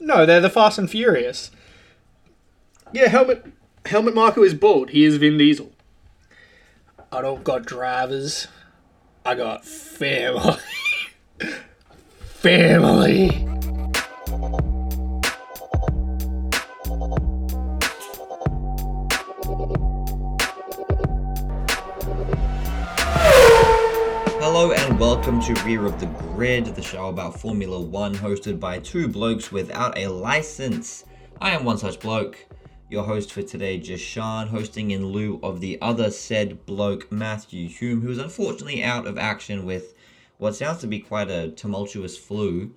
No, they're the Fast and Furious. Yeah, Helmut Helmut Marko is bald. He is Vin Diesel. I don't got drivers. I got family. family. Welcome to Rear of the Grid, the show about Formula One hosted by two blokes without a license. I am one such bloke, your host for today, Jashan, hosting in lieu of the other said bloke, Matthew Hume, who is unfortunately out of action with what sounds to be quite a tumultuous flu.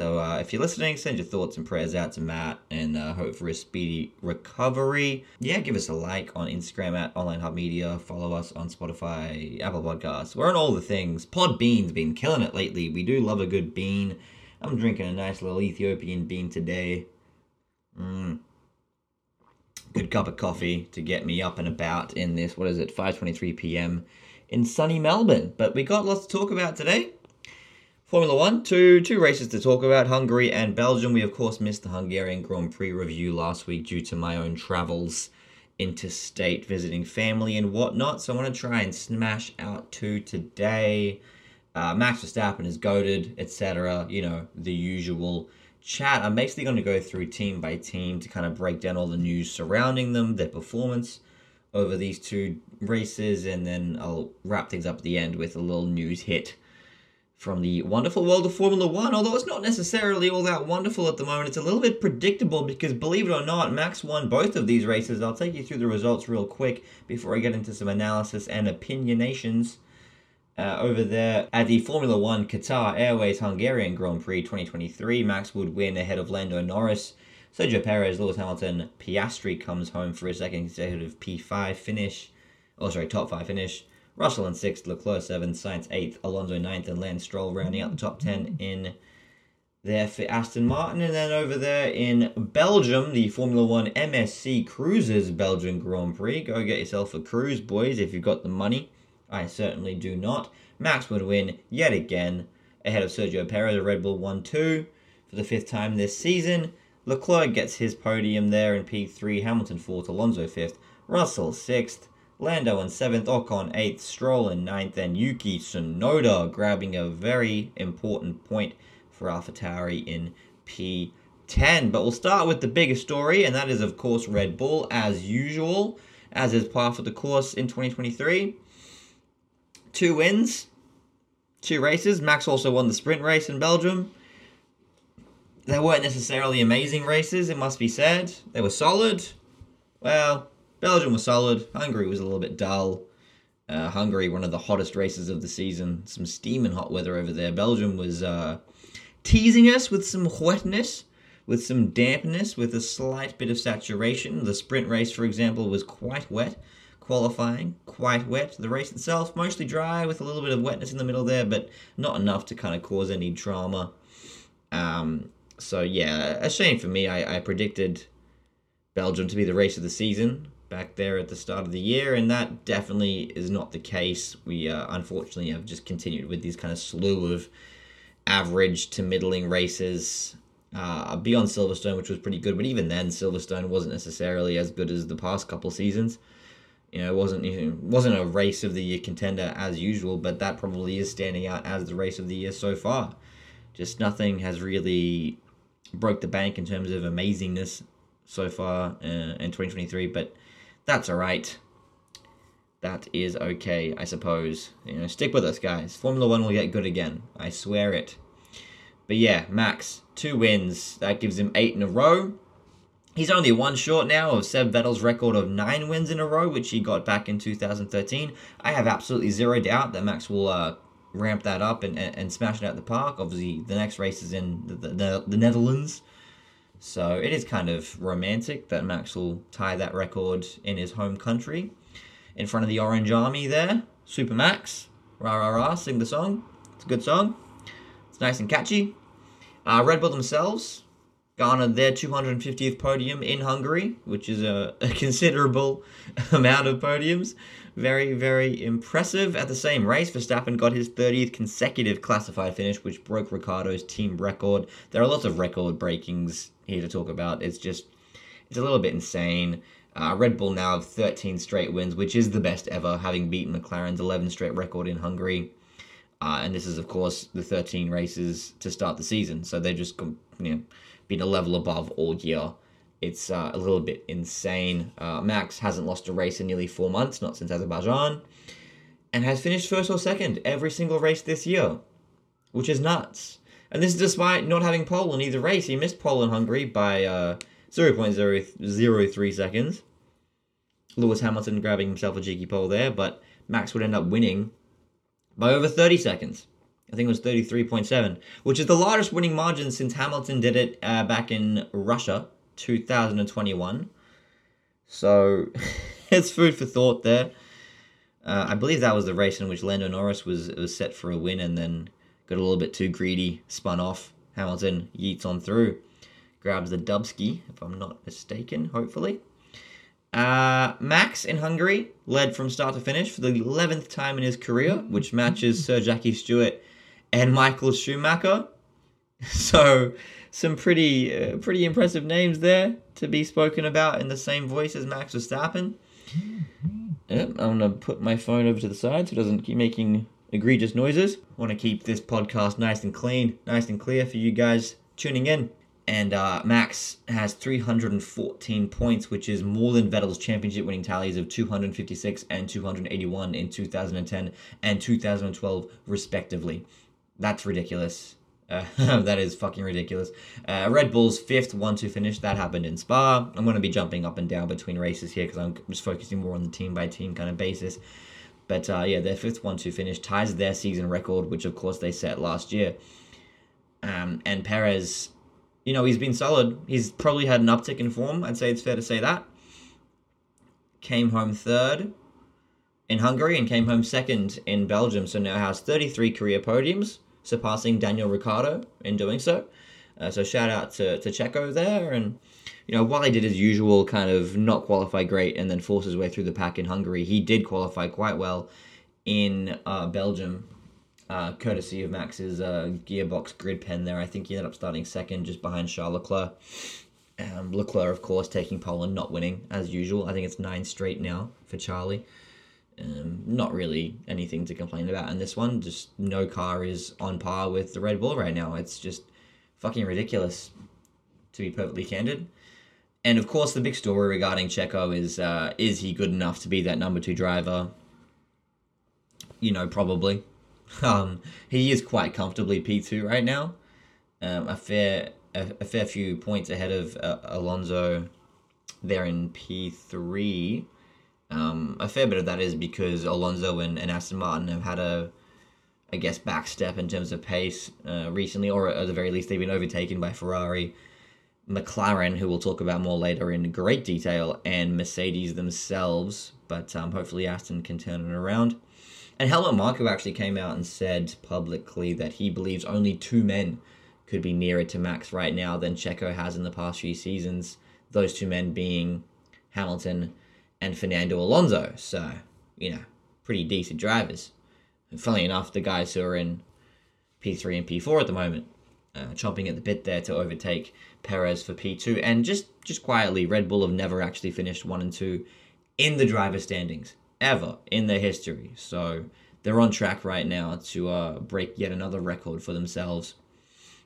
So uh, if you're listening, send your thoughts and prayers out to Matt and uh, hope for a speedy recovery. Yeah, give us a like on Instagram at Online Hub Media. Follow us on Spotify, Apple Podcasts. We're on all the things. Podbean's been killing it lately. We do love a good bean. I'm drinking a nice little Ethiopian bean today. Mm. Good cup of coffee to get me up and about in this, what is it, 5.23 p.m. in sunny Melbourne. But we got lots to talk about today. Formula One, two two races to talk about: Hungary and Belgium. We of course missed the Hungarian Grand Prix review last week due to my own travels interstate, visiting family and whatnot. So I want to try and smash out two today. Uh, Max Verstappen is goaded, etc. You know the usual chat. I'm basically going to go through team by team to kind of break down all the news surrounding them, their performance over these two races, and then I'll wrap things up at the end with a little news hit from the wonderful world of Formula One, although it's not necessarily all that wonderful at the moment. It's a little bit predictable because, believe it or not, Max won both of these races. I'll take you through the results real quick before I get into some analysis and opinionations. Uh, over there at the Formula One Qatar Airways Hungarian Grand Prix 2023, Max would win ahead of Lando Norris. Sergio Perez, Lewis Hamilton, Piastri comes home for a second consecutive P5 finish. Oh, sorry, top five finish. Russell in sixth, Leclerc seventh, Sainz eighth, Alonso ninth, and Lance Stroll rounding out the top ten in there for Aston Martin. And then over there in Belgium, the Formula One MSC Cruises Belgian Grand Prix. Go get yourself a cruise, boys, if you've got the money. I certainly do not. Max would win yet again ahead of Sergio Perez, a Red Bull 1 2 for the fifth time this season. Leclerc gets his podium there in P3, Hamilton 4th, Alonso 5th, Russell 6th, Lando in 7th, Ocon 8th, Stroll in 9th, and Yuki Tsunoda grabbing a very important point for AlphaTauri in P10. But we'll start with the biggest story, and that is, of course, Red Bull, as usual, as is par for the course in 2023. Two wins, two races. Max also won the sprint race in Belgium. They weren't necessarily amazing races, it must be said. They were solid. Well, Belgium was solid. Hungary was a little bit dull. Uh, Hungary, one of the hottest races of the season. Some steaming hot weather over there. Belgium was uh, teasing us with some wetness, with some dampness, with a slight bit of saturation. The sprint race, for example, was quite wet. Qualifying, quite wet. The race itself, mostly dry, with a little bit of wetness in the middle there, but not enough to kind of cause any drama. Um, so, yeah, a shame for me. I, I predicted Belgium to be the race of the season back there at the start of the year, and that definitely is not the case. We uh, unfortunately have just continued with these kind of slew of average to middling races uh, beyond Silverstone, which was pretty good, but even then, Silverstone wasn't necessarily as good as the past couple seasons. You know, it wasn't you know, wasn't a race of the year contender as usual, but that probably is standing out as the race of the year so far. Just nothing has really broke the bank in terms of amazingness so far uh, in 2023, but that's all right. That is okay, I suppose. You know, stick with us, guys. Formula One will get good again. I swear it. But yeah, Max, two wins. That gives him eight in a row. He's only one short now of Seb Vettel's record of nine wins in a row, which he got back in 2013. I have absolutely zero doubt that Max will uh, ramp that up and, and, and, smash it out the park. Obviously, the next race is in the, the, the Netherlands. So it is kind of romantic that Max will tie that record in his home country in front of the Orange Army there. Super Max, rah rah rah, sing the song. It's a good song. It's nice and catchy. Uh, Red Bull themselves garnered their 250th podium in Hungary, which is a, a considerable amount of podiums. Very, very impressive. At the same race, Verstappen got his 30th consecutive classified finish, which broke Ricciardo's team record. There are lots of record breakings here to talk about. It's just, it's a little bit insane. Uh, Red Bull now have 13 straight wins, which is the best ever, having beaten McLaren's 11 straight record in Hungary. Uh, and this is, of course, the 13 races to start the season. So they've just you know, been a level above all year. It's uh, a little bit insane. Uh, Max hasn't lost a race in nearly four months, not since Azerbaijan, and has finished first or second every single race this year, which is nuts. And this is despite not having pole in either race. He missed pole in Hungary by uh, 0.003 seconds. Lewis Hamilton grabbing himself a cheeky pole there, but Max would end up winning by over 30 seconds. I think it was 33.7, which is the largest winning margin since Hamilton did it uh, back in Russia 2021. So it's food for thought there. Uh, I believe that was the race in which Lando Norris was was set for a win and then got a little bit too greedy, spun off. Hamilton yeets on through, grabs the Dubsky, if I'm not mistaken, hopefully. Uh, Max in Hungary led from start to finish for the 11th time in his career, which matches Sir Jackie Stewart and Michael Schumacher. So some pretty uh, pretty impressive names there to be spoken about in the same voice as Max Verstappen. Yep, I'm gonna put my phone over to the side so it doesn't keep making egregious noises. Want to keep this podcast nice and clean, nice and clear for you guys tuning in. And uh, Max has 314 points, which is more than Vettel's championship winning tallies of 256 and 281 in 2010 and 2012, respectively. That's ridiculous. Uh, that is fucking ridiculous. Uh, Red Bull's fifth 1 2 finish, that happened in Spa. I'm going to be jumping up and down between races here because I'm just focusing more on the team by team kind of basis. But uh, yeah, their fifth 1 to finish ties their season record, which of course they set last year. Um, and Perez, you know, he's been solid. He's probably had an uptick in form. I'd say it's fair to say that. Came home third in Hungary and came home second in Belgium, so now has 33 career podiums surpassing Daniel Ricciardo in doing so. Uh, so shout out to, to Checo there. And, you know, while he did his usual kind of not qualify great and then force his way through the pack in Hungary, he did qualify quite well in uh, Belgium, uh, courtesy of Max's uh, gearbox grid pen there. I think he ended up starting second just behind Charles Leclerc. Um, Leclerc, of course, taking pole and not winning as usual. I think it's nine straight now for Charlie. Um, not really anything to complain about in this one. Just no car is on par with the Red Bull right now. It's just fucking ridiculous, to be perfectly candid. And of course, the big story regarding Checo is uh, is he good enough to be that number two driver? You know, probably. Um, he is quite comfortably P two right now, um, a fair a, a, fair few points ahead of uh, Alonso. There in P three. Um, a fair bit of that is because Alonso and, and Aston Martin have had a, I guess, backstep in terms of pace uh, recently, or at the very least, they've been overtaken by Ferrari, McLaren, who we'll talk about more later in great detail, and Mercedes themselves. But um, hopefully, Aston can turn it around. And Helmut Marko actually came out and said publicly that he believes only two men could be nearer to Max right now than Checo has in the past few seasons. Those two men being Hamilton and Fernando Alonso. So, you know, pretty decent drivers. And funnily enough, the guys who are in P3 and P4 at the moment, uh, chomping at the bit there to overtake Perez for P2. And just, just quietly, Red Bull have never actually finished 1 and 2 in the driver standings, ever in their history. So they're on track right now to uh, break yet another record for themselves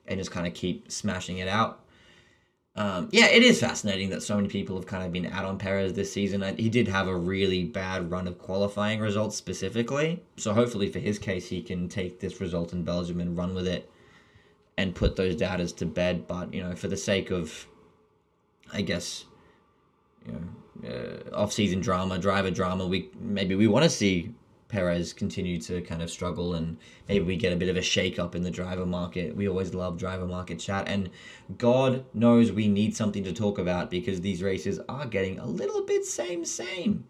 and just kind of keep smashing it out. Um, yeah, it is fascinating that so many people have kind of been out on Perez this season. He did have a really bad run of qualifying results specifically. So hopefully for his case, he can take this result in Belgium and run with it and put those doubters to bed. But, you know, for the sake of, I guess, you know, uh, off-season drama, driver drama, we maybe we want to see Perez continue to kind of struggle and maybe we get a bit of a shake up in the driver market. We always love driver market chat and God knows we need something to talk about because these races are getting a little bit same same.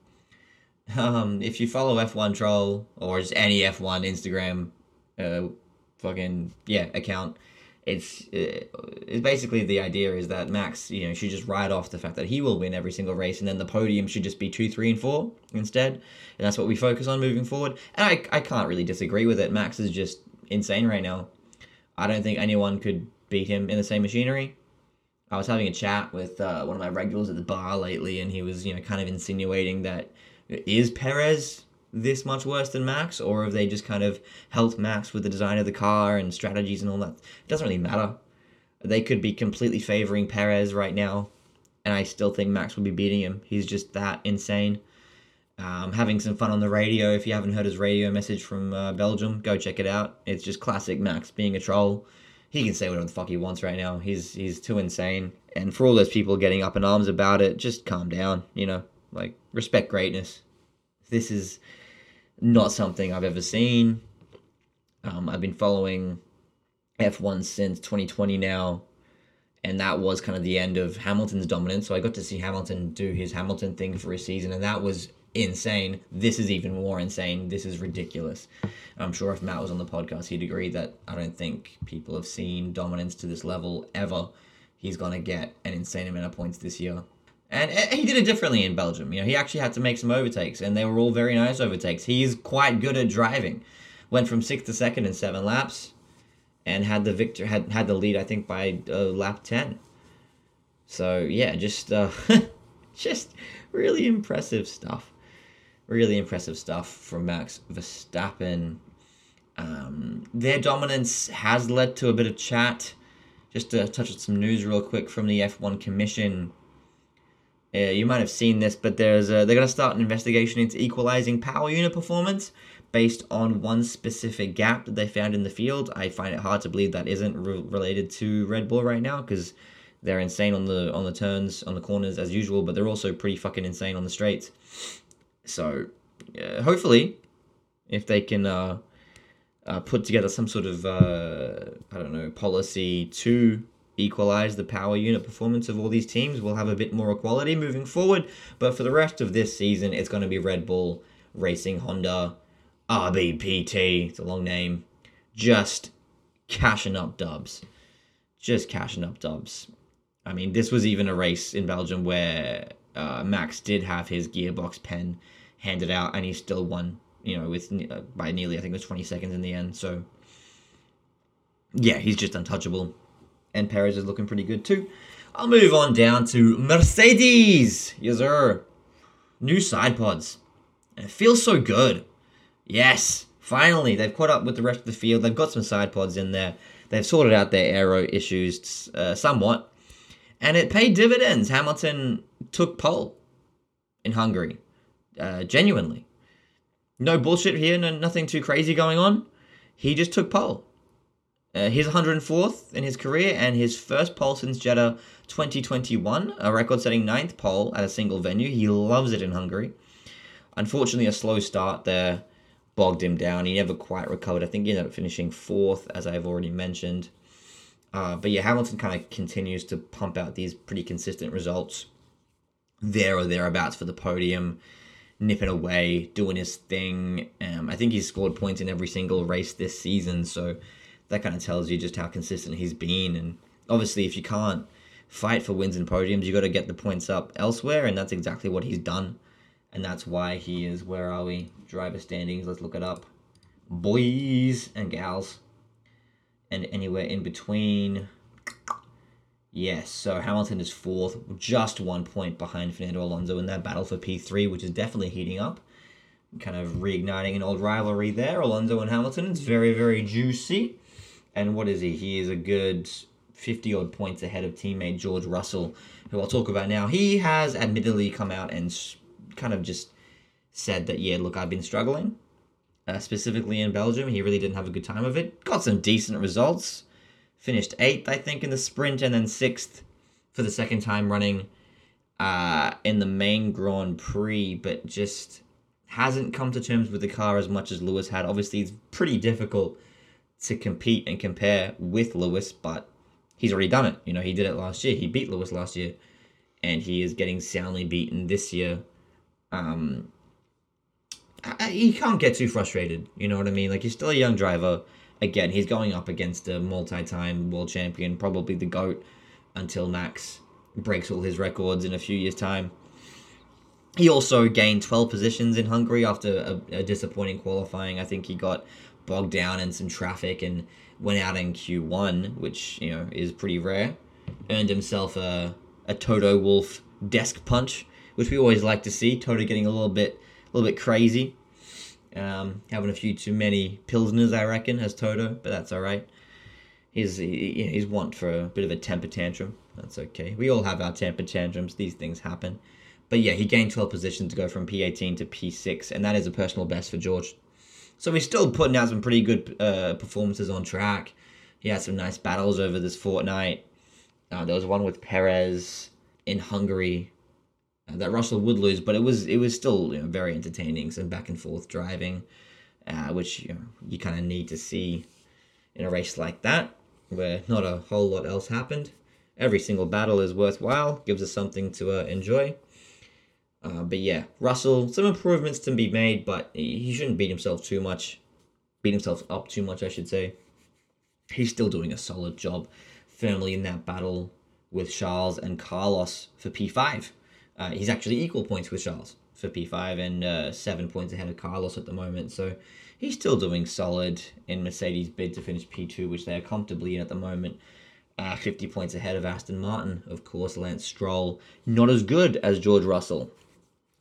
Um, if you follow F1 Troll or just any F1 Instagram uh, fucking yeah account, it's uh, it's basically the idea is that Max, you know, should just ride off the fact that he will win every single race, and then the podium should just be two, three, and four instead, and that's what we focus on moving forward. And I I can't really disagree with it. Max is just insane right now. I don't think anyone could beat him in the same machinery. I was having a chat with uh, one of my regulars at the bar lately, and he was, you know, kind of insinuating that is Perez this much worse than Max, or have they just kind of helped Max with the design of the car and strategies and all that? It doesn't really matter. They could be completely favoring Perez right now, and I still think Max would be beating him. He's just that insane. Um, having some fun on the radio. If you haven't heard his radio message from uh, Belgium, go check it out. It's just classic Max being a troll. He can say whatever the fuck he wants right now. He's he's too insane. And for all those people getting up in arms about it, just calm down. You know, like respect greatness. This is not something I've ever seen. Um, I've been following F1 since 2020 now, and that was kind of the end of Hamilton's dominance. So I got to see Hamilton do his Hamilton thing for a season, and that was insane. This is even more insane. This is ridiculous. I'm sure if Matt was on the podcast, he'd agree that I don't think people have seen dominance to this level ever. He's going to get an insane amount of points this year. And he did it differently in Belgium. You know, he actually had to make some overtakes, and they were all very nice overtakes. He's quite good at driving. Went from sixth to second in seven laps, and had the victor had had the lead. I think by uh, lap ten. So yeah, just uh, just really impressive stuff. Really impressive stuff from Max Verstappen. Um, their dominance has led to a bit of chat. Just to touch on some news real quick from the F1 Commission you might have seen this, but there's a, they're going to start an investigation into equalizing power unit performance based on one specific gap that they found in the field. I find it hard to believe that isn't re- related to Red Bull right now because they're insane on the on the turns on the corners as usual, but they're also pretty fucking insane on the straights. So uh, hopefully, if they can uh, uh, put together some sort of uh, I don't know policy to equalize the power unit performance of all these teams. We'll have a bit more equality moving forward, but for the rest of this season, it's going to be Red Bull, Racing Honda, RBPT, it's a long name, just cashing up dubs. Just cashing up dubs. I mean, this was even a race in Belgium where uh, Max did have his gearbox pen handed out, and he still won. You know, with uh, by nearly I think it was twenty seconds in the end. So, yeah, he's just untouchable and Perez is looking pretty good too. I'll move on down to Mercedes. Yes, sir. New side pods. It feels so good. Yes, finally, they've caught up with the rest of the field. They've got some side pods in there. They've sorted out their aero issues uh, somewhat. And it paid dividends. Hamilton took pole in Hungary. Uh, genuinely. No bullshit here, no, nothing too crazy going on. He just took pole. Uh, he's 104th in his career and his first pole since Jeddah 2021, a record setting ninth pole at a single venue. He loves it in Hungary. Unfortunately, a slow start there bogged him down. He never quite recovered. I think he ended up finishing fourth, as I've already mentioned. Uh, but yeah, Hamilton kind of continues to pump out these pretty consistent results there or thereabouts for the podium, nipping away, doing his thing. Um, I think he's scored points in every single race this season, so that kind of tells you just how consistent he's been. And obviously, if you can't fight for wins and podiums, you got to get the points up elsewhere, and that's exactly what he's done. And that's why he is. Where are we? Driver standings. Let's look it up. Boys and gals, and anywhere in between. Yes, so Hamilton is fourth, just one point behind Fernando Alonso in that battle for P3, which is definitely heating up. Kind of reigniting an old rivalry there, Alonso and Hamilton. It's very, very juicy and what is he? He is a good 50 odd points ahead of teammate George Russell, who I'll talk about now. He has admittedly come out and kind of just said that, yeah, look, I've been struggling. Uh, specifically in Belgium, he really didn't have a good time of it. Got some decent results. Finished eighth, I think, in the sprint, and then sixth for the second time running uh, in the main Grand Prix, but just hasn't come to terms with the car as much as Lewis had. Obviously, it's pretty difficult to compete and compare with Lewis, but he's already done it. You know, he did it last year. He beat Lewis last year, and he is getting soundly beaten this year. Um, I, he can't get too frustrated. You know what I mean? Like he's still a young driver. again, he's going up against a multi-time world champion, probably the goat, until Max breaks all his records in a few years' time. He also gained 12 positions in Hungary after a, a disappointing qualifying. I think he got bogged down in some traffic and went out in Q1, which you know is pretty rare. Earned himself a a Toto Wolff desk punch, which we always like to see. Toto getting a little bit a little bit crazy, um, having a few too many pilsners, I reckon, as Toto, but that's all right. He's he, he's want for a bit of a temper tantrum. That's okay. We all have our temper tantrums. These things happen. But yeah, he gained 12 positions to go from P18 to P6, and that is a personal best for George. So he's still putting out some pretty good uh, performances on track. He had some nice battles over this fortnight. Uh, there was one with Perez in Hungary uh, that Russell would lose, but it was it was still you know, very entertaining. Some back and forth driving, uh, which you, know, you kind of need to see in a race like that, where not a whole lot else happened. Every single battle is worthwhile, gives us something to uh, enjoy. Uh, but yeah, Russell, some improvements to be made, but he shouldn't beat himself too much. Beat himself up too much, I should say. He's still doing a solid job, firmly in that battle with Charles and Carlos for P5. Uh, he's actually equal points with Charles for P5 and uh, seven points ahead of Carlos at the moment. So he's still doing solid in Mercedes' bid to finish P2, which they are comfortably in at the moment. Uh, 50 points ahead of Aston Martin, of course, Lance Stroll. Not as good as George Russell,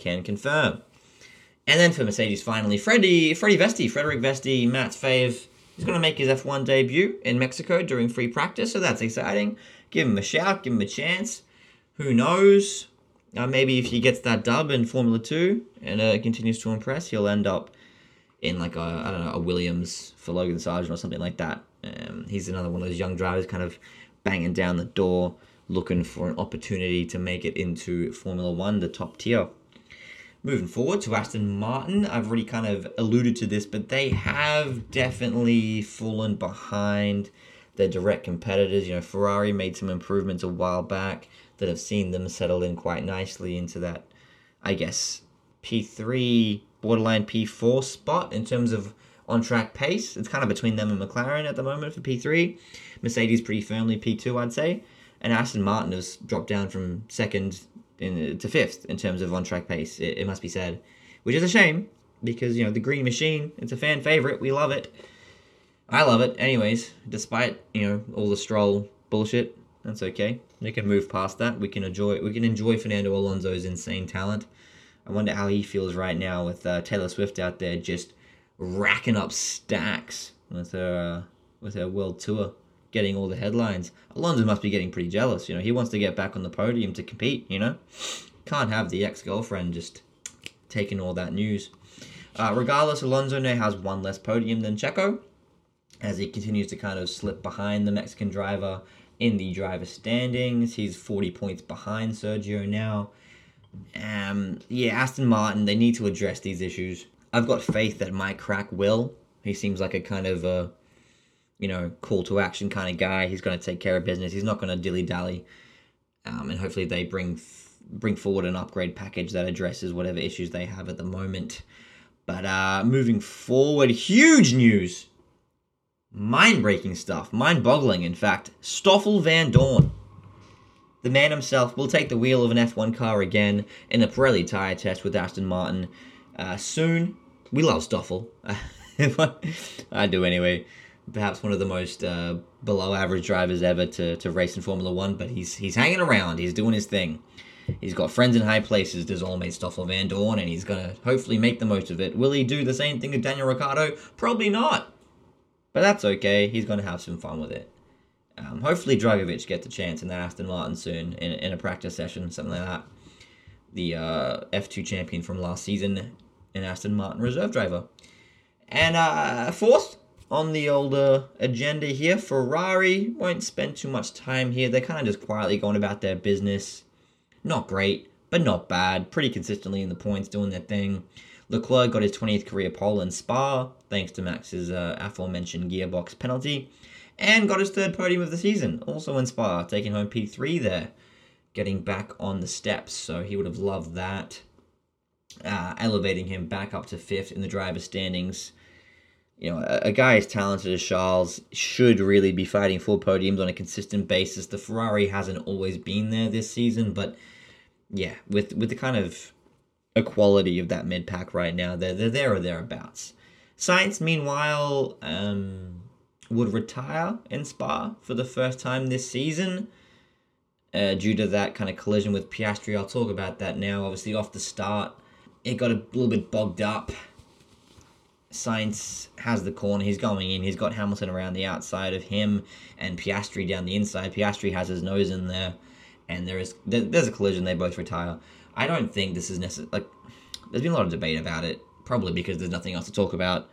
can confirm. And then for Mercedes, finally, Freddie, Freddie Vesti, Frederik Vesti, Matt's fave, he's going to make his F1 debut in Mexico during free practice, so that's exciting. Give him a shout, give him a chance. Who knows? Uh, maybe if he gets that dub in Formula 2 and uh, continues to impress, he'll end up in like a, I don't know, a Williams for Logan Sargent or something like that. Um, he's another one of those young drivers kind of banging down the door, looking for an opportunity to make it into Formula 1, the top tier. Moving forward to Aston Martin, I've already kind of alluded to this, but they have definitely fallen behind their direct competitors. You know, Ferrari made some improvements a while back that have seen them settle in quite nicely into that, I guess, P3, borderline P4 spot in terms of on track pace. It's kind of between them and McLaren at the moment for P3. Mercedes pretty firmly P2, I'd say. And Aston Martin has dropped down from second in, to fifth in terms of on track pace. It, it must be said, which is a shame because you know the Green Machine. It's a fan favorite. We love it. I love it. Anyways, despite you know all the Stroll bullshit, that's okay. We can move past that. We can enjoy. We can enjoy Fernando Alonso's insane talent. I wonder how he feels right now with uh, Taylor Swift out there just racking up stacks with her uh, with her world tour getting all the headlines. Alonso must be getting pretty jealous. You know, he wants to get back on the podium to compete. You know, can't have the ex girlfriend just taking all that news. Uh, regardless, Alonso now has one less podium than Checo, as he continues to kind of slip behind the Mexican driver in the driver standings. He's 40 points behind Sergio now. Um, yeah, Aston Martin, they need to address these issues. I've got faith that Mike Krack will. He seems like a kind of a you know, call to action kind of guy. He's going to take care of business. He's not going to dilly dally. Um, and hopefully they bring bring forward an upgrade package that addresses whatever issues they have at the moment. But uh, moving forward, huge news, mind breaking stuff, mind boggling. In fact, Stoffel Vandoorne, the man himself, will take the wheel of an F1 car again in a Pirelli tire test with Aston Martin uh, soon. We love Stoffel. I do anyway perhaps one of the most uh, below average drivers ever to, to race in Formula One, but he's he's hanging around. He's doing his thing. He's got friends in high places. There's all made Stoffel Dorn, and he's gonna hopefully make the most of it. Will he do the same thing as Daniel Ricciardo? Probably not. But that's okay. He's gonna have some fun with it. Um, hopefully, Drugovich gets a chance in that Aston Martin soon in, in a practice session, something like that. The uh, F2 champion from last season, an Aston Martin reserve driver. And uh, fourth, on the older agenda here. Ferrari won't spend too much time here. They're kind of just quietly going about their business. Not great, but not bad. Pretty consistently in the points, doing their thing. Leclerc got his 20th career pole in Spa, thanks to Max's uh, aforementioned gearbox penalty, and got his third podium of the season, also in Spa, taking home P3 there, getting back on the steps. So he would have loved that, uh, elevating him back up to fifth in the driver standings you know, a, a guy as talented as Charles should really be fighting for podiums on a consistent basis. The Ferrari hasn't always been there this season, but yeah, with with the kind of equality of that mid pack right now, they're, they're there or thereabouts. Sainz, meanwhile, um, would retire in Spa for the first time this season uh, due to that kind of collision with Piastri. I'll talk about that now. Obviously, off the start, it got a little bit bogged up. Sainz has the corner. He's going in. He's got Hamilton around the outside of him and Piastri down the inside. Piastri has his nose in there, and there is there, there's a collision. They both retire. I don't think this is necessary. Like, there's been a lot of debate about it, probably because there's nothing else to talk about.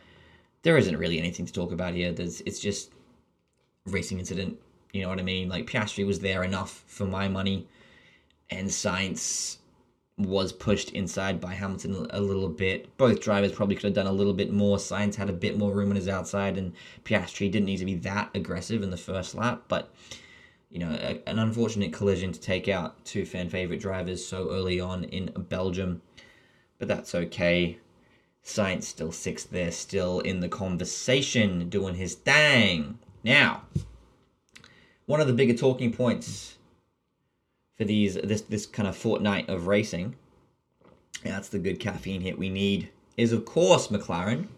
There isn't really anything to talk about here. There's it's just racing incident. You know what I mean? Like Piastri was there enough for my money, and Sainz was pushed inside by Hamilton a little bit. Both drivers probably could have done a little bit more. Sainz had a bit more room on his outside, and Piastri didn't need to be that aggressive in the first lap. But you know, a, an unfortunate collision to take out two fan favorite drivers so early on in Belgium, but that's okay. Sainz still sixth there, still in the conversation, doing his thing. Now, one of the bigger talking points for these this this kind of fortnight of racing. That's the good caffeine hit we need. Is of course McLaren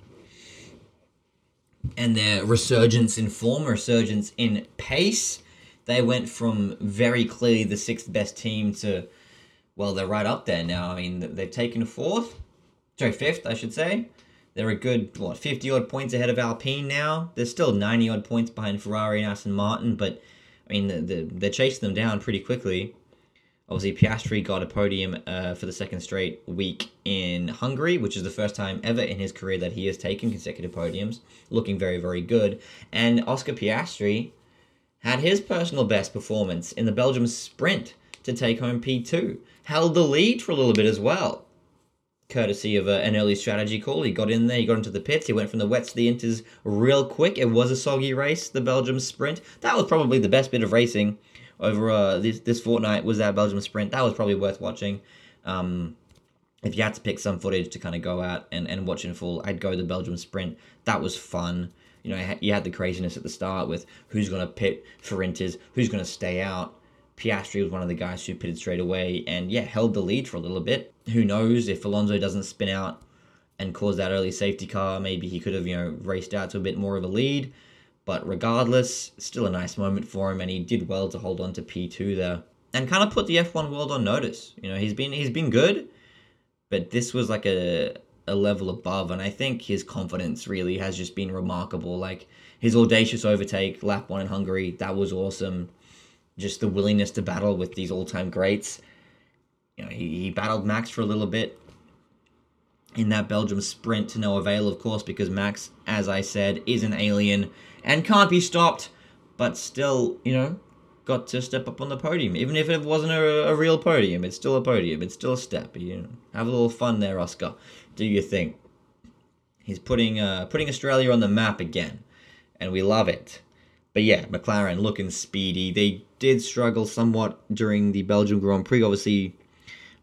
and their resurgence in form, resurgence in pace. They went from very clearly the sixth best team to, well, they're right up there now. I mean, they've taken fourth, sorry, fifth, I should say. They're a good, what, 50 odd points ahead of Alpine now. They're still 90 odd points behind Ferrari and Aston Martin, but I mean, the, the, they're chasing them down pretty quickly. Obviously, Piastri got a podium uh, for the second straight week in Hungary, which is the first time ever in his career that he has taken consecutive podiums, looking very, very good. And Oscar Piastri had his personal best performance in the Belgium sprint to take home P2. Held the lead for a little bit as well, courtesy of a, an early strategy call. He got in there, he got into the pits, he went from the wets to the inters real quick. It was a soggy race, the Belgium sprint. That was probably the best bit of racing over uh, this this fortnight was that Belgium sprint. That was probably worth watching. Um, if you had to pick some footage to kind of go out and, and watch in full, I'd go the Belgium sprint. That was fun. You know, you had the craziness at the start with who's going to pit for inters, who's going to stay out. Piastri was one of the guys who pitted straight away and, yeah, held the lead for a little bit. Who knows if Alonso doesn't spin out and cause that early safety car, maybe he could have, you know, raced out to a bit more of a lead. But regardless, still a nice moment for him, and he did well to hold on to P2 there. And kind of put the F1 world on notice. You know, he's been he's been good, but this was like a a level above, and I think his confidence really has just been remarkable. Like his audacious overtake, lap one in Hungary, that was awesome. Just the willingness to battle with these all time greats. You know, he, he battled Max for a little bit in that Belgium sprint to no avail, of course, because Max, as I said, is an alien and can't be stopped, but still, you know, got to step up on the podium. Even if it wasn't a, a real podium, it's still a podium. It's still a step. You know, have a little fun there, Oscar. Do your thing. He's putting uh, putting Australia on the map again, and we love it. But yeah, McLaren looking speedy. They did struggle somewhat during the Belgian Grand Prix. Obviously,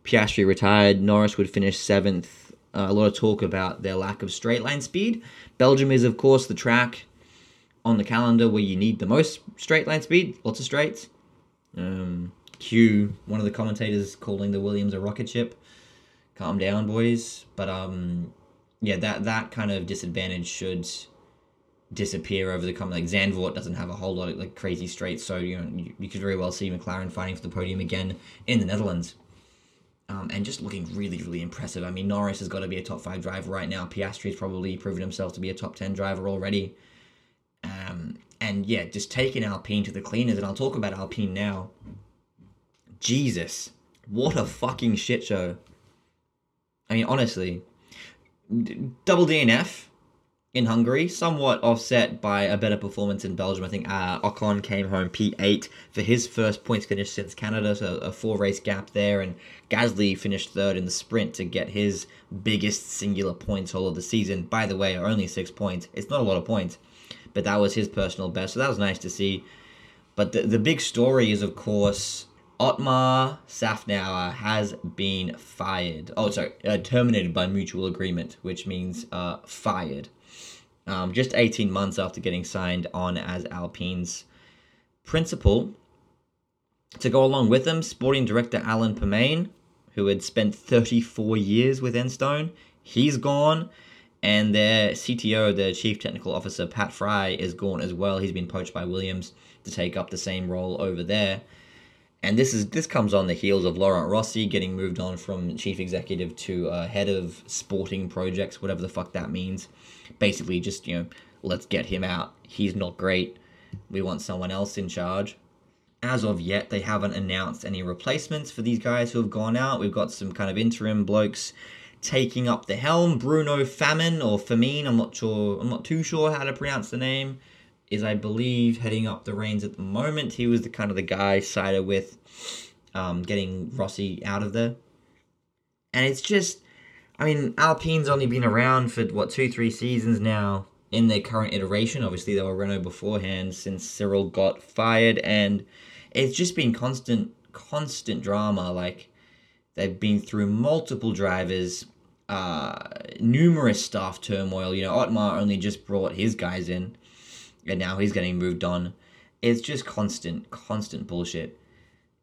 Piastri retired. Norris would finish seventh. Uh, a lot of talk about their lack of straight line speed. Belgium is, of course, the track on the calendar where you need the most straight line speed, lots of straights. Um, Q, one of the commentators, calling the Williams a rocket ship. Calm down, boys. But um, yeah, that that kind of disadvantage should disappear over the coming. Like Zandvoort doesn't have a whole lot of like crazy straights, so you know you, you could very well see McLaren fighting for the podium again in the Netherlands. Um, and just looking really, really impressive. I mean, Norris has got to be a top five driver right now. Piastri's probably proven himself to be a top ten driver already. Um, and yeah, just taking Alpine to the cleaners, and I'll talk about Alpine now. Jesus, what a fucking shit show. I mean, honestly, double DNF in Hungary, somewhat offset by a better performance in Belgium. I think uh, Ocon came home P8 for his first points finish since Canada, so a four race gap there. And Gasly finished third in the sprint to get his biggest singular points haul of the season. By the way, only six points. It's not a lot of points but that was his personal best. So that was nice to see. But the, the big story is, of course, Otmar Szafnauer has been fired. Oh, sorry, uh, terminated by mutual agreement, which means uh, fired. Um, just 18 months after getting signed on as Alpine's principal. To go along with him, sporting director Alan Permane, who had spent 34 years with Enstone, he's gone. And their CTO, the Chief Technical Officer, Pat Fry, is gone as well. He's been poached by Williams to take up the same role over there. And this is this comes on the heels of Laurent Rossi getting moved on from chief executive to uh, head of sporting projects, whatever the fuck that means. Basically, just you know, let's get him out. He's not great. We want someone else in charge. As of yet, they haven't announced any replacements for these guys who have gone out. We've got some kind of interim blokes taking up the helm. Bruno Famine or Famine, I'm not sure. I'm not too sure how to pronounce the name. Is I believe heading up the reins at the moment. He was the kind of the guy sided with um, getting Rossi out of there. And it's just, I mean, Alpine's only been around for what two, three seasons now in their current iteration. Obviously, they were Renault beforehand since Cyril got fired, and it's just been constant, constant drama. Like they've been through multiple drivers, uh, numerous staff turmoil. You know, Otmar only just brought his guys in, and now he's getting moved on. It's just constant, constant bullshit.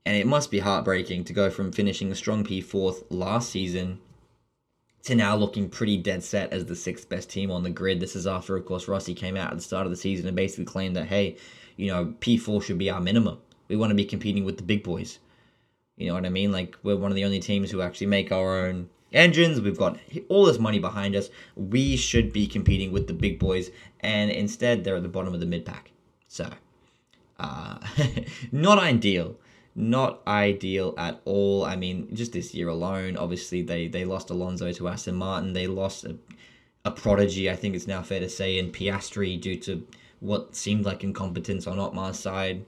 And it must be heartbreaking to go from finishing a strong P4th last season to now looking pretty dead set as the sixth best team on the grid. This is after, of course, Rossi came out at the start of the season and basically claimed that, hey, you know, P4 should be our minimum. We want to be competing with the big boys. You know what I mean? Like, we're one of the only teams who actually make our own engines. We've got all this money behind us. We should be competing with the big boys. And instead, they're at the bottom of the mid pack. So, uh, not ideal not ideal at all. I mean, just this year alone, obviously they they lost Alonso to Aston Martin. They lost a, a prodigy, I think it's now fair to say, in Piastri due to what seemed like incompetence on Otmar's side.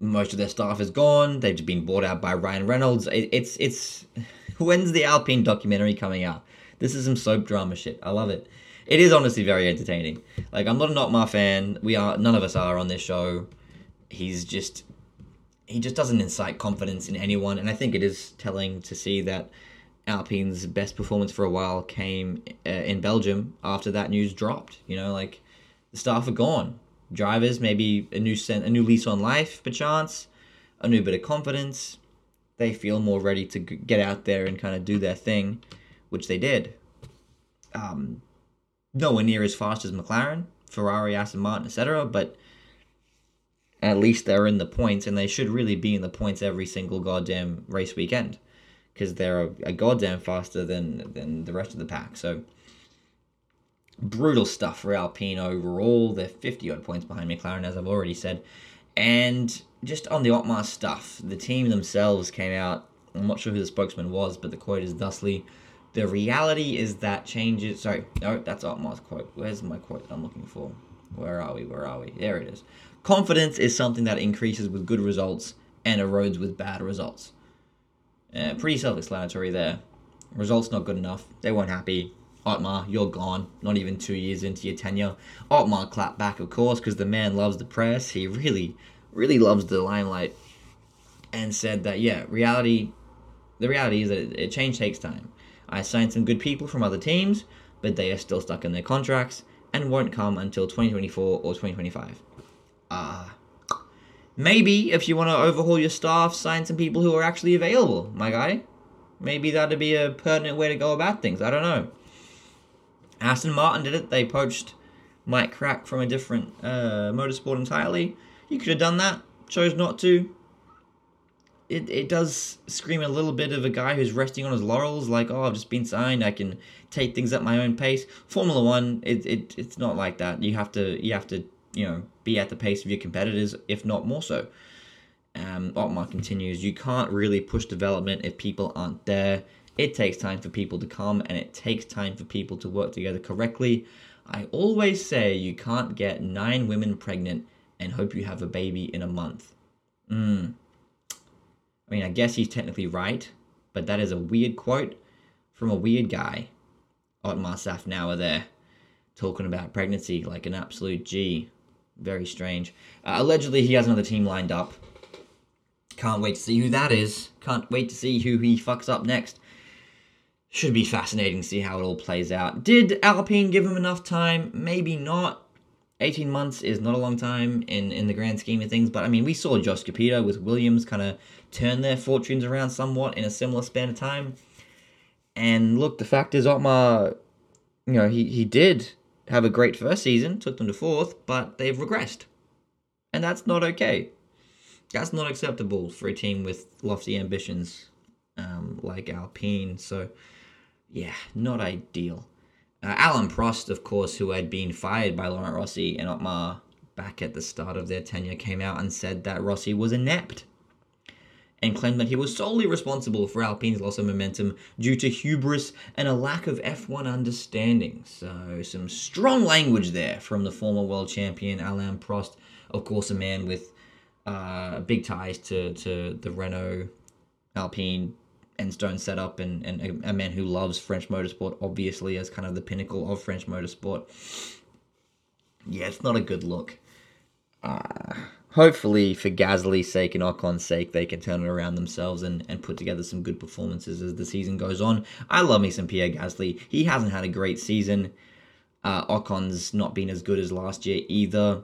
Most of their staff is gone. They've just been bought out by Ryan Reynolds. It, it's it's when's the Alpine documentary coming out? This is some soap drama shit. I love it. It is honestly very entertaining. Like I'm not an Otmar fan. We are none of us are on this show. He's just he just doesn't incite confidence in anyone, and I think it is telling to see that Alpine's best performance for a while came uh, in Belgium after that news dropped. You know, like the staff are gone, drivers maybe a new sen- a new lease on life, perchance, a new bit of confidence. They feel more ready to g- get out there and kind of do their thing, which they did. Um, nowhere near as fast as McLaren, Ferrari, Aston Martin, etc., but at least they're in the points, and they should really be in the points every single goddamn race weekend because they're a, goddamn faster than than the rest of the pack. So brutal stuff for Alpine overall. They're 50 odd points behind McLaren, as I've already said. And just on the Otmar stuff, the team themselves came out. I'm not sure who the spokesman was, but the quote is thusly. The reality is that changes. Sorry, no, that's Otmar's quote. Where's my quote I'm looking for? Where are we? Where are we? There it is. Confidence is something that increases with good results and erodes with bad results. Uh, pretty self explanatory there. Results not good enough. They weren't happy. Otmar, you're gone. Not even two years into your tenure. Otmar clapped back, of course, because the man loves the press. He really, really loves the limelight. And said that, yeah, reality, the reality is that it, change takes time. I signed some good people from other teams, but they are still stuck in their contracts and won't come until 2024 or 2025 uh, maybe if you want to overhaul your staff, sign some people who are actually available, my guy. Maybe that'd be a pertinent way to go about things. I don't know. Aston Martin did it. They poached Mike Krack from a different uh, motorsport entirely. You could have done that. Chose not to. It, it does scream a little bit of a guy who's resting on his laurels, like, oh, I've just been signed, I can take things at my own pace. Formula One, it, it it's not like that. You have to you have to you know, be at the pace of your competitors, if not more so. Um, Otmar continues, you can't really push development if people aren't there. It takes time for people to come and it takes time for people to work together correctly. I always say you can't get nine women pregnant and hope you have a baby in a month. Mm. I mean, I guess he's technically right, but that is a weird quote from a weird guy. Otmar Szafnauer there, talking about pregnancy like an absolute G. Very strange. Uh, allegedly, he has another team lined up. Can't wait to see who that is. Can't wait to see who he fucks up next. should be fascinating to see how it all plays out. Did Alpine give him enough time? Maybe not. 18 months is not a long time in, in the grand scheme of things, but I mean, we saw Jost Capito with Williams kind of turn their fortunes around somewhat in a similar span of time. And look, the fact is, Otmar, you know, he, he did have a great first season, took them to fourth, but they've regressed. And that's not okay. That's not acceptable for a team with lofty ambitions um, like Alpine. So, yeah, not ideal. Uh, Alain Prost, of course, who had been fired by Laurent Rossi and Otmar back at the start of their tenure, came out and said that Rossi was inept and claimed that he was solely responsible for Alpine's loss of momentum due to hubris and a lack of F1 understanding. So, some strong language there from the former world champion Alain Prost, of course, a man with uh, big ties to, to the Renault Alpine Enstone setup and, and a, a man who loves French motorsport, obviously, as kind of the pinnacle of French motorsport. Yeah, it's not a good look. Uh, hopefully, for Gasly's sake and Ocon's sake, they can turn it around themselves and, and put together some good performances as the season goes on. I love me some Pierre Gasly. He hasn't had a great season. Uh, Ocon's not been as good as last year either.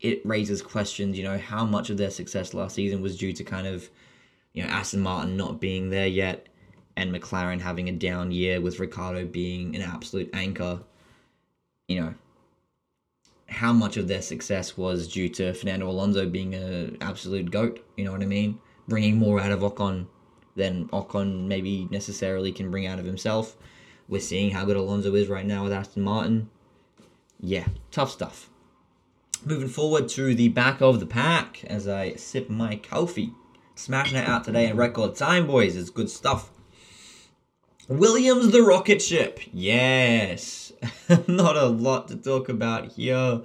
It raises questions, you know, how much of their success last season was due to kind of you know, Aston Martin not being there yet, and McLaren having a down year with Ricciardo being an absolute anchor, you know, how much of their success was due to Fernando Alonso being an absolute goat, you know what I mean? Bringing more out of Ocon than Ocon maybe necessarily can bring out of himself. We're seeing how good Alonso is right now with Aston Martin. Yeah, tough stuff. Moving forward to the back of the pack as I sip my coffee. Smashing it out today in record time, boys. It's good stuff. Williams the rocket ship. Yes. Not a lot to talk about here.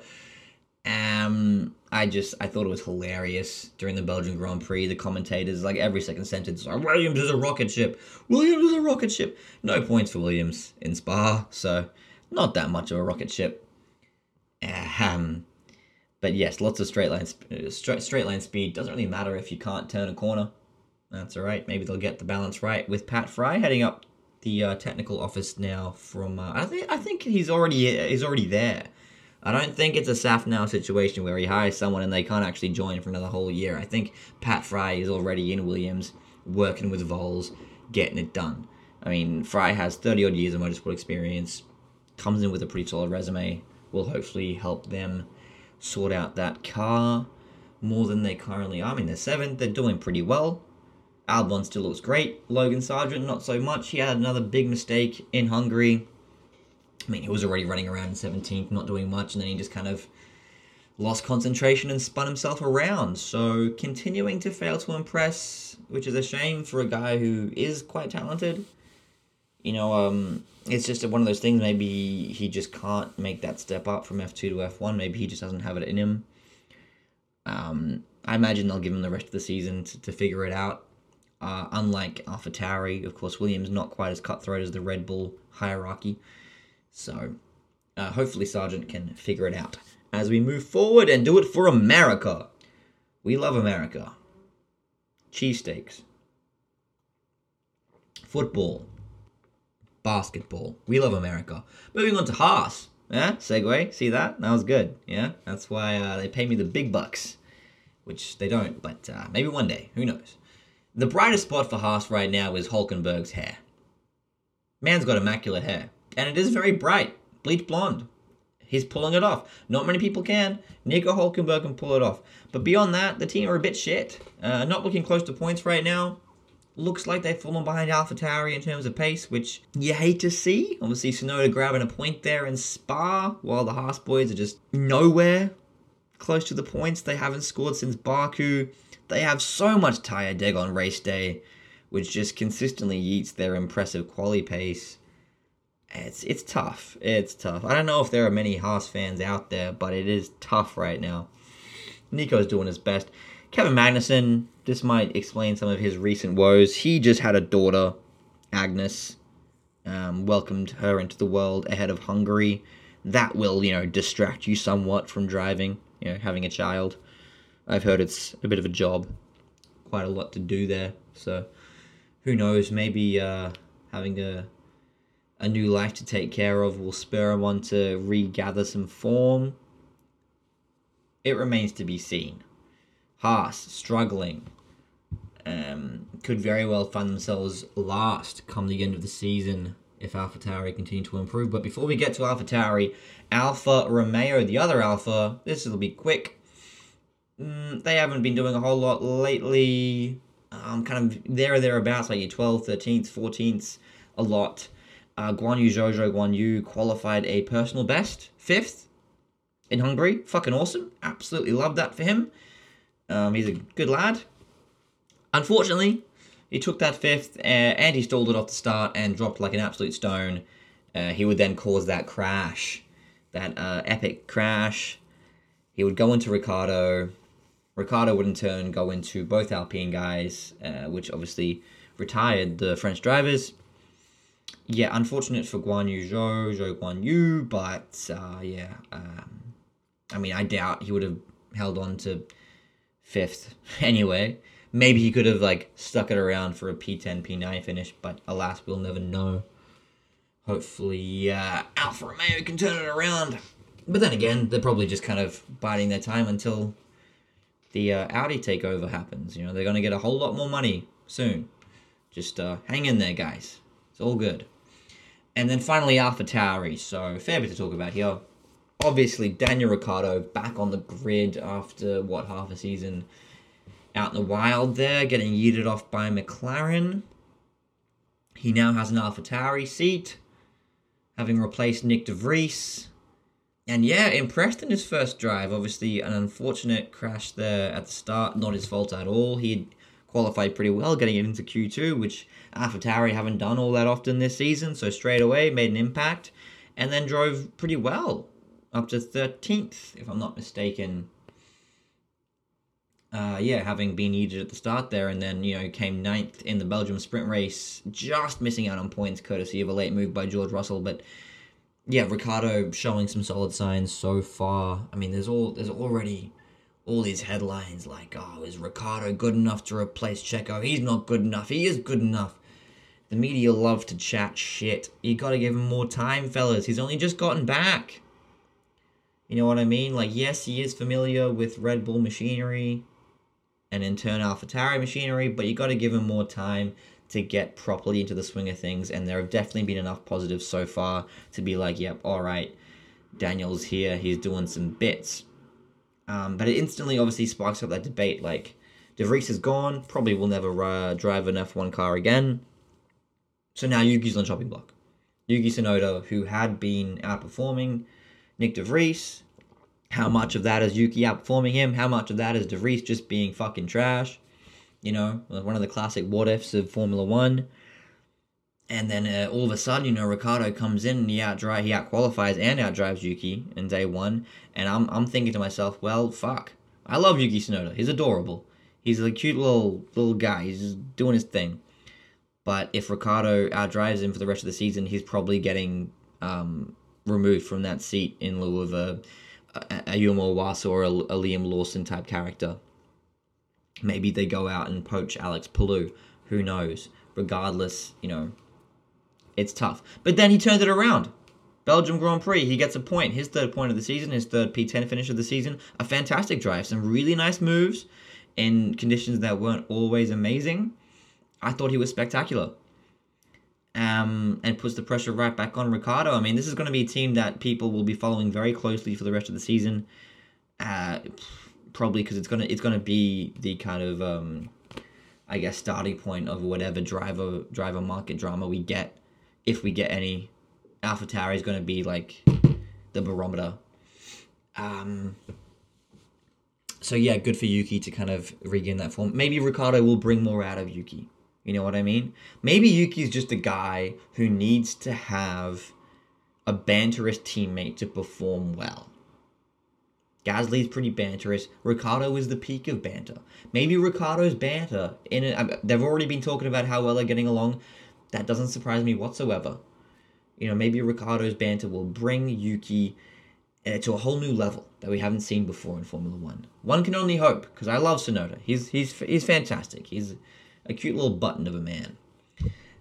Um, I just I thought it was hilarious during the Belgian Grand Prix. The commentators, like every second sentence, like, Williams is a rocket ship. Williams is a rocket ship. No points for Williams in Spa, so not that much of a rocket ship. Um, but yes, lots of straight line uh, straight straight line speed. Doesn't really matter if you can't turn a corner. That's all right. Maybe they'll get the balance right with Pat Fry heading up the uh, technical office now. From uh, I think I think he's already he's already there. I don't think it's a SAF now situation where he hires someone and they can't actually join for another whole year. I think Pat Fry is already in Williams, working with Vowles, getting it done. I mean, Fry has 30 odd years of motorsport experience, comes in with a pretty solid resume, will hopefully help them sort out that car more than they currently are. I mean, they're seventh, they're doing pretty well. Albon still looks great. Logan Sargent, not so much. He had another big mistake in Hungary. I mean, he was already running around in 17th, not doing much, and then he just kind of lost concentration and spun himself around. So, continuing to fail to impress, which is a shame for a guy who is quite talented. You know, um, it's just one of those things. Maybe he just can't make that step up from F2 to F1. Maybe he just doesn't have it in him. Um, I imagine they'll give him the rest of the season to, to figure it out. Uh, unlike AlphaTauri, of course, Williams not quite as cutthroat as the Red Bull hierarchy. So, uh, hopefully, Sargent can figure it out as we move forward and do it for America. We love America. Cheesesteaks. Football basketball. We love America. Moving on to Haas. Yeah, segue. See that? That was good. Yeah, that's why uh, they pay me the big bucks, which they don't, but uh, maybe one day. Who knows? The brightest spot for Haas right now is Hulkenberg's hair. Man's got immaculate hair, and it is very bright, bleach blonde. He's pulling it off. Not many people can. Nico Hulkenberg can pull it off. But beyond that, the team are a bit shit. Uh, not looking close to points right now looks like they've fallen behind AlphaTauri in terms of pace, which you hate to see. Obviously, Tsunoda grabbing a point there in Spa, while the Haas boys are just nowhere close to the points. They haven't scored since Baku. They have so much tire deg on race day, which just consistently eats their impressive quali pace. It's it's tough. It's tough. I don't know if there are many Haas fans out there, but it is tough right now. Nico's doing his best. Kevin Magnussen, this might explain some of his recent woes. He just had a daughter, Agnes, um, welcomed her into the world ahead of Hungary. That will, you know, distract you somewhat from driving, you know, having a child. I've heard it's a bit of a job, quite a lot to do there. So, who knows? Maybe uh, having a a new life to take care of will spur him on to regather some form. It remains to be seen. Haas struggling. Um, could very well find themselves last come the end of the season if AlphaTauri continue to improve. But before we get to AlphaTauri, Alfa Romeo, the other Alpha, this will be quick. Mm, they haven't been doing a whole lot lately. Um, kind of there or thereabouts, like your 12th, 13th, 14th, a lot. Uh, Guan Yu Zhou Guan Yu qualified a personal best, fifth in Hungary. Fucking awesome. Absolutely love that for him. Um, he's a good lad. Unfortunately, he took that fifth uh, and he stalled it off the start and dropped like an absolute stone. Uh, he would then cause that crash, that uh, epic crash. He would go into Ricciardo. Ricciardo would in turn go into both Alpine guys, uh, which obviously retired the French drivers. Yeah, unfortunate for Guan Yu Zhou, Zhou Guan Yu, but uh, yeah, um, I mean, I doubt he would have held on to fifth anyway. Maybe he could have like stuck it around for a P10, P9 finish, but alas, we'll never know. Hopefully, uh, Alfa Romeo can turn it around. But then again, they're probably just kind of biding their time until the uh, Audi takeover happens. You know, they're going to get a whole lot more money soon. Just uh, hang in there, guys. It's all good. And then finally, AlphaTauri. So, fair bit to talk about here. Obviously, Daniel Ricciardo back on the grid after, what, half a season out in the wild there, getting yeeted off by McLaren. He now has an AlphaTauri seat, having replaced Nick De Vries. And yeah, impressed in his first drive. Obviously, an unfortunate crash there at the start, not his fault at all. He had qualified pretty well, getting it into Q2, which AlphaTauri haven't done all that often this season. So straight away made an impact, and then drove pretty well up to 13th, if I'm not mistaken. Uh, yeah, having been needed at the start there, and then you know came ninth in the Belgium sprint race, just missing out on points courtesy of a late move by George Russell. But yeah, Ricciardo showing some solid signs so far. I mean, there's all there's already all these headlines like, oh, is Ricciardo good enough to replace Checo? He's not good enough. He is good enough. The media love to chat shit. You gotta give him more time, fellas. He's only just gotten back. You know what I mean? Like, yes, he is familiar with Red Bull machinery and in turn AlphaTauri machinery, but you gotta give him more time to get properly into the swing of things. And there have definitely been enough positives so far to be like, yep, all right, Daniel's here. He's doing some bits. Um, but it instantly obviously sparks up that debate. Like, De Vries is gone, probably will never uh, drive an F1 car again. So now Yuki's on chopping block. Yuki Tsunoda, who had been outperforming Nick De Vries, how much of that is Yuki outperforming him? How much of that is De Vries just being fucking trash? You know, one of the classic what ifs of Formula One. And then uh, all of a sudden, you know, Ricciardo comes in and he outdrive, he outqualifies and outdrives Yuki in day one. And I'm, I'm thinking to myself, well, fuck. I love Yuki Tsunoda. He's adorable. He's a cute little little guy. He's just doing his thing. But if Ricciardo outdrives him for the rest of the season, he's probably getting um, removed from that seat in lieu of a, a, Iwasa or a, a Liam Lawson type character. Maybe they go out and poach Alex Palou. Who knows? Regardless, you know, it's tough. But then he turned it around. Belgium Grand Prix, he gets a point. His third point of the season, his third P10 finish of the season. A fantastic drive. Some really nice moves in conditions that weren't always amazing. I thought he was spectacular. Um, and puts the pressure right back on Ricciardo. I mean, this is going to be a team that people will be following very closely for the rest of the season. Uh, probably because it's gonna it's gonna be the kind of um, I guess starting point of whatever driver driver market drama we get if we get any. AlphaTauri is to be like the barometer. Um, so yeah, good for Yuki to kind of regain that form. Maybe Ricciardo will bring more out of Yuki. You know what I mean? Maybe Yuki's just a guy who needs to have a banterous teammate to perform well. Gasly's pretty banterous. Ricciardo is the peak of banter. Maybe Ricciardo's banter in it. They've already been talking about how well they're getting along. That doesn't surprise me whatsoever. You know, maybe Ricciardo's banter will bring Yuki uh, to a whole new level that we haven't seen before in Formula One. One can only hope because I love Tsunoda. He's he's he's fantastic. He's a cute little button of a man.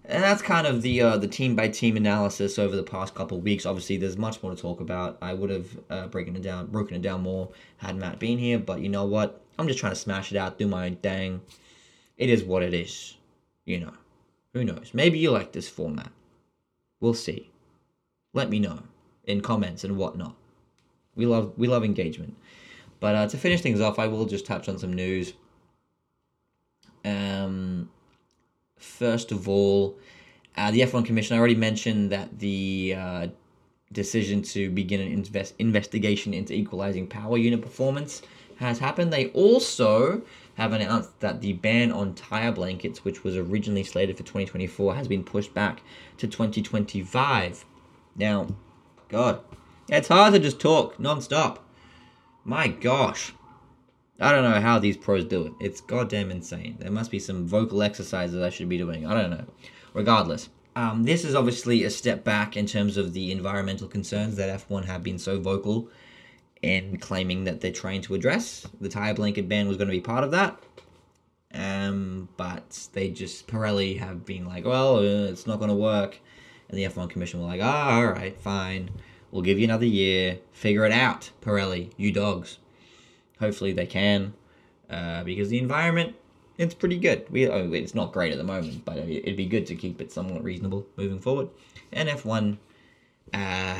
And that's kind of the uh, the team by team analysis over the past couple of weeks. Obviously, there's much more to talk about. I would have uh, broken it down, broken it down more had Matt been here. But you know what? I'm just trying to smash it out, do my dang. It is what it is. You know, who knows? Maybe you like this format. We'll see. Let me know in comments and whatnot. We love we love engagement. But uh, to finish things off, I will just touch on some news. Um, first of all, uh, the F1 Commission, I already mentioned that the uh, decision to begin an invest- investigation into equalizing power unit performance has happened. They also have announced that the ban on tire blankets, which was originally slated for 2024, has been pushed back to 2025. Now, God, it's hard to just talk non-stop. My gosh. I don't know how these pros do it. It's goddamn insane. There must be some vocal exercises I should be doing. I don't know. Regardless, um, this is obviously a step back in terms of the environmental concerns that F1 have been so vocal in claiming that they're trying to address. The tire blanket ban was going to be part of that. Um, but they just, Pirelli have been like, well, uh, it's not going to work. And the F1 Commission were like, ah, all right, fine. We'll give you another year. Figure it out, Pirelli, you dogs. Hopefully they can, uh, because the environment it's pretty good. We oh, it's not great at the moment, but it'd be good to keep it somewhat reasonable moving forward. And F1, uh,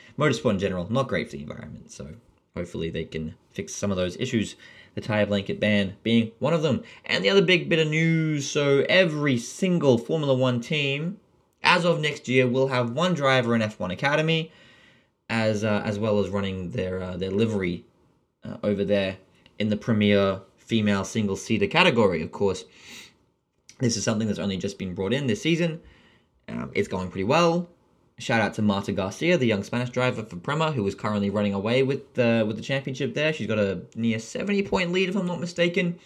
motorsport in general, not great for the environment. So hopefully they can fix some of those issues. The tire blanket ban being one of them. And the other big bit of news: so every single Formula One team, as of next year, will have one driver in F1 Academy, as uh, as well as running their uh, their livery uh, over there in the Premier female single seater category. Of course, this is something that's only just been brought in this season. Um, it's going pretty well. Shout out to Marta Garcia, the young Spanish driver for Prema, who is currently running away with the with the championship. There, she's got a near seventy point lead, if I'm not mistaken.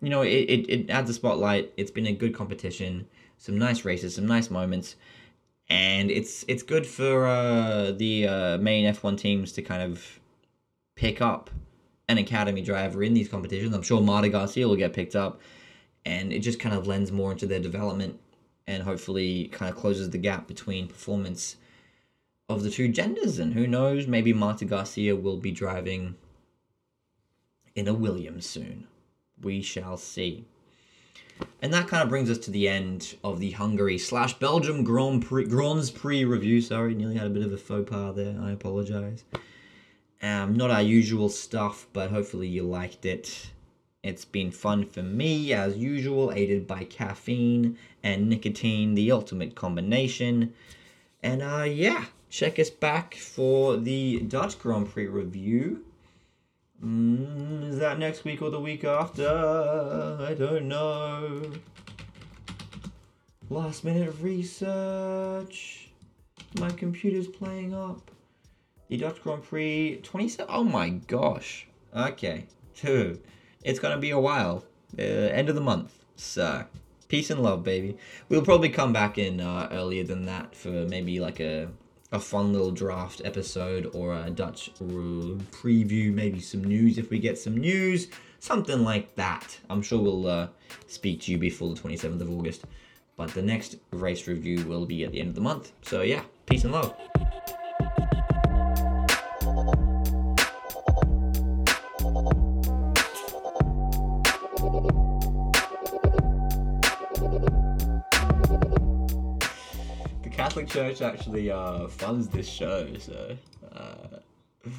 You know, it, it, it adds a spotlight. It's been a good competition, some nice races, some nice moments, and it's it's good for uh, the uh, main F1 teams to kind of pick up an academy driver in these competitions. I'm sure Marta Garcia will get picked up, and it just kind of lends more into their development and hopefully kind of closes the gap between performance of the two genders. And who knows, maybe Marta Garcia will be driving in a Williams soon. We shall see. And that kind of brings us to the end of the Hungary slash Belgium Grand Prix, Grands Prix review. Sorry, nearly had a bit of a faux pas there. I apologize. Um, not our usual stuff, but hopefully you liked it. It's been fun for me, as usual, aided by caffeine and nicotine, the ultimate combination. And uh, yeah, check us back for the Dutch Grand Prix review. Mm, is that next week or the week after? I don't know. Last minute research. My computer's playing up. The Dutch Grand Prix 27. Oh my gosh. Okay. Two. It's gonna be a while. Uh, end of the month. So, peace and love, baby. We'll probably come back in uh, earlier than that for maybe like a a fun little draft episode or a Dutch preview, maybe some news if we get some news, something like that. I'm sure we'll uh, speak to you before the 27th of August. But the next race review will be at the end of the month. So, yeah, peace and love. Catholic Church actually uh, funds this show, so. Uh...